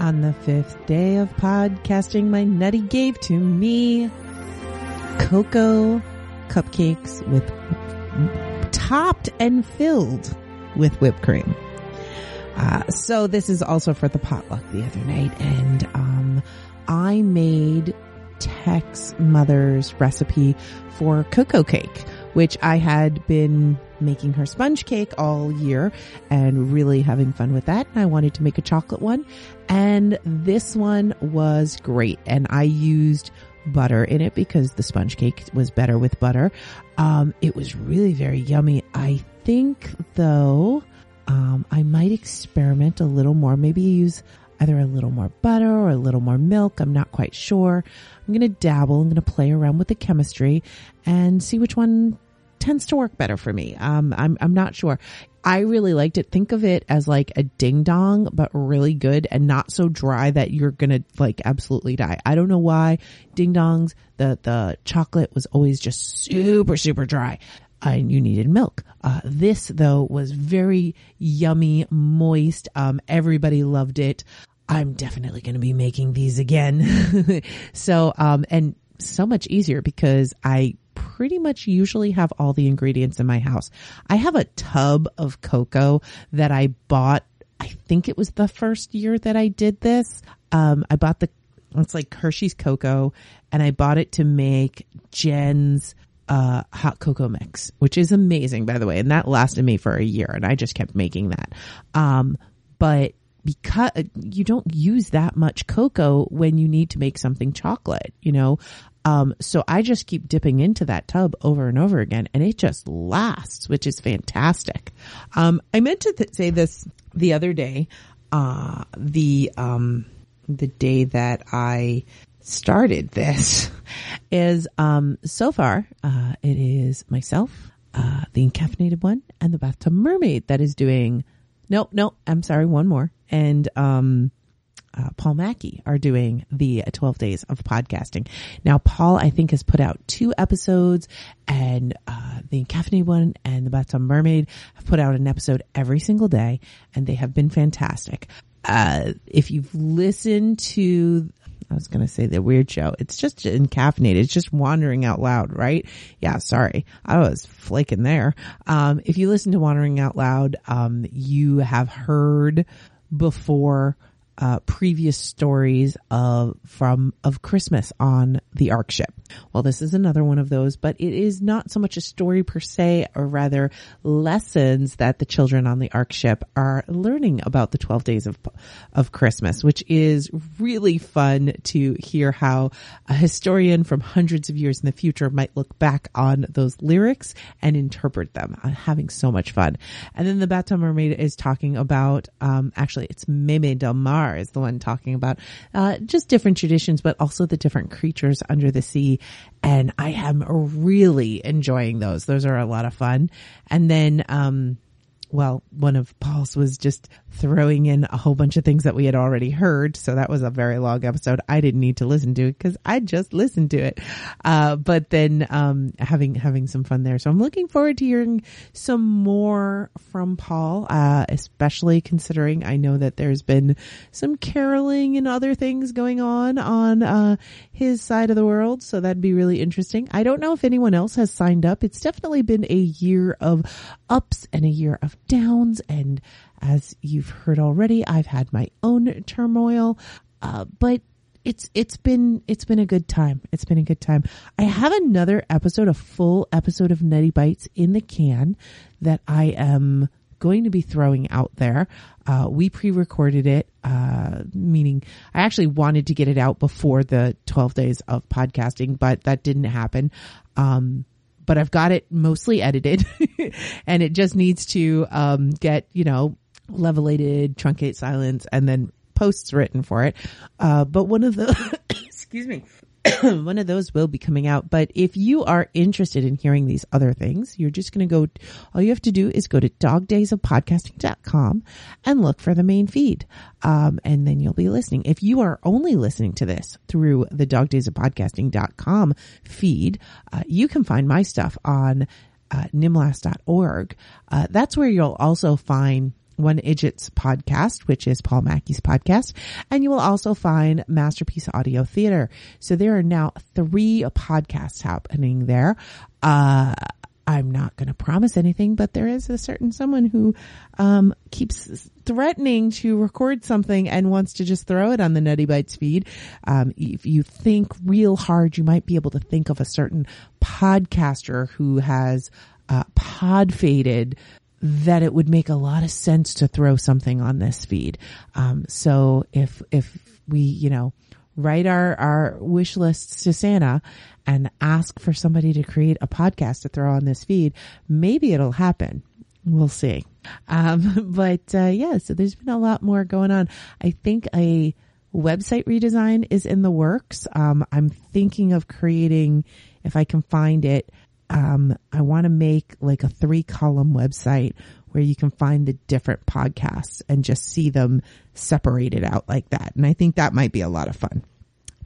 On the fifth day of podcasting, my nutty gave to me cocoa cupcakes with topped and filled with whipped cream. Uh, so this is also for the potluck the other night, and um, I made Tex mother's recipe for cocoa cake, which I had been making her sponge cake all year and really having fun with that. I wanted to make a chocolate one. And this one was great. And I used butter in it because the sponge cake was better with butter. Um, it was really very yummy. I think though, um, I might experiment a little more, maybe use either a little more butter or a little more milk. I'm not quite sure. I'm going to dabble. I'm going to play around with the chemistry and see which one tends to work better for me. Um, I'm, I'm not sure. I really liked it. Think of it as like a ding dong, but really good and not so dry that you're to like absolutely die. I don't know why ding dongs, the, the chocolate was always just super, super dry. And you needed milk. Uh, this though was very yummy, moist. Um, everybody loved it. I'm definitely going to be making these again. so, um, and so much easier because I pretty much usually have all the ingredients in my house. I have a tub of cocoa that I bought. I think it was the first year that I did this. Um, I bought the, it's like Hershey's cocoa and I bought it to make Jen's uh, hot cocoa mix, which is amazing, by the way. And that lasted me for a year and I just kept making that. Um, but because you don't use that much cocoa when you need to make something chocolate, you know? Um, so I just keep dipping into that tub over and over again and it just lasts, which is fantastic. Um, I meant to th- say this the other day, uh, the, um, the day that I started this is, um, so far, uh, it is myself, uh, the encaffeinated one and the bathtub mermaid that is doing, no, no, I'm sorry, one more. And, um, uh, Paul Mackey are doing the 12 days of podcasting. Now, Paul, I think, has put out two episodes and, uh, the Caffeinated one and the Bathtub Mermaid have put out an episode every single day and they have been fantastic. Uh, if you've listened to, I was going to say the weird show. It's just encaffeinated. It's just wandering out loud, right? Yeah. Sorry. I was flaking there. Um, if you listen to wandering out loud, um, you have heard before uh, previous stories of from of Christmas on the Ark ship. Well, this is another one of those, but it is not so much a story per se, or rather lessons that the children on the Ark ship are learning about the twelve days of of Christmas, which is really fun to hear how a historian from hundreds of years in the future might look back on those lyrics and interpret them. I'm having so much fun. And then the Bathtub Mermaid is talking about um, actually it's Meme Del Mar is the one talking about uh, just different traditions, but also the different creatures under the sea. And I am really enjoying those. Those are a lot of fun. And then, um, well, one of Paul's was just throwing in a whole bunch of things that we had already heard. So that was a very long episode. I didn't need to listen to it because I just listened to it. Uh, but then, um, having, having some fun there. So I'm looking forward to hearing some more from Paul, uh, especially considering I know that there's been some caroling and other things going on on, uh, his side of the world. So that'd be really interesting. I don't know if anyone else has signed up. It's definitely been a year of ups and a year of downs. And as you've heard already, I've had my own turmoil. Uh, but it's it's been it's been a good time. It's been a good time. I have another episode, a full episode of Nutty Bites in the can that I am going to be throwing out there. Uh, we pre-recorded it, uh, meaning I actually wanted to get it out before the 12 days of podcasting, but that didn't happen. Um, but I've got it mostly edited and it just needs to, um, get, you know, levelated, truncate silence, and then posts written for it. Uh, but one of the, excuse me, one of those will be coming out. But if you are interested in hearing these other things, you're just going to go, all you have to do is go to dogdaysofpodcasting.com and look for the main feed. Um, and then you'll be listening. If you are only listening to this through the dogdaysofpodcasting.com feed, uh, you can find my stuff on uh, nimlas.org. Uh, that's where you'll also find One Idiots podcast, which is Paul Mackey's podcast. And you will also find Masterpiece Audio Theater. So there are now three podcasts happening there. Uh, I'm not going to promise anything, but there is a certain someone who um, keeps threatening to record something and wants to just throw it on the Nutty Bites feed. Um, if you think real hard, you might be able to think of a certain podcaster who has uh, pod faded that it would make a lot of sense to throw something on this feed. Um, so if if we, you know, write our, our wish lists to Santa and ask for somebody to create a podcast to throw on this feed, maybe it'll happen. We'll see. Um, but, uh, yeah, so there's been a lot more going on. I think a website redesign is in the works. Um, I'm thinking of creating, if I can find it, um, I want to make like a three column website where you can find the different podcasts and just see them separated out like that. And I think that might be a lot of fun,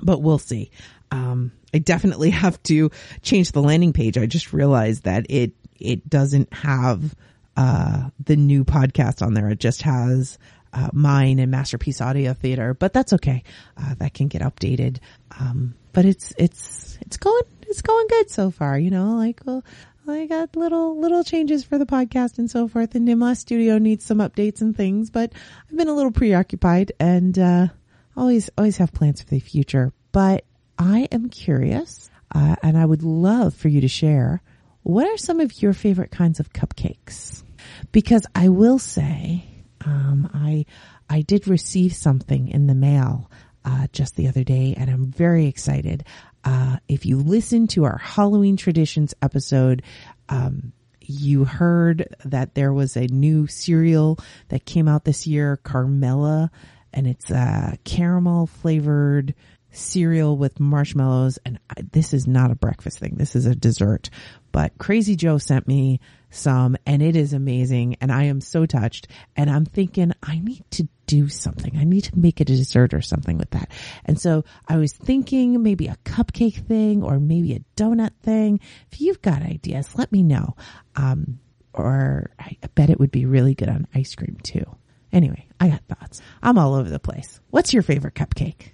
but we'll see. Um, I definitely have to change the landing page. I just realized that it, it doesn't have, uh, the new podcast on there. It just has, uh, mine and Masterpiece Audio Theater, but that's okay. Uh, that can get updated. Um, but it's, it's, it's going, it's going good so far, you know, like, well, I got little little changes for the podcast and so forth. And Nimlas Studio needs some updates and things, but I've been a little preoccupied and uh, always always have plans for the future. But I am curious, uh, and I would love for you to share what are some of your favorite kinds of cupcakes? Because I will say, um, I I did receive something in the mail uh, just the other day, and I'm very excited. Uh, if you listen to our Halloween traditions episode, um, you heard that there was a new cereal that came out this year, Carmella, and it's a caramel flavored cereal with marshmallows. And I, this is not a breakfast thing. This is a dessert. But Crazy Joe sent me some and it is amazing. And I am so touched. And I'm thinking I need to do something. I need to make a dessert or something with that. And so I was thinking maybe a cupcake thing or maybe a donut thing. If you've got ideas, let me know. Um, or I bet it would be really good on ice cream too. Anyway, I got thoughts. I'm all over the place. What's your favorite cupcake?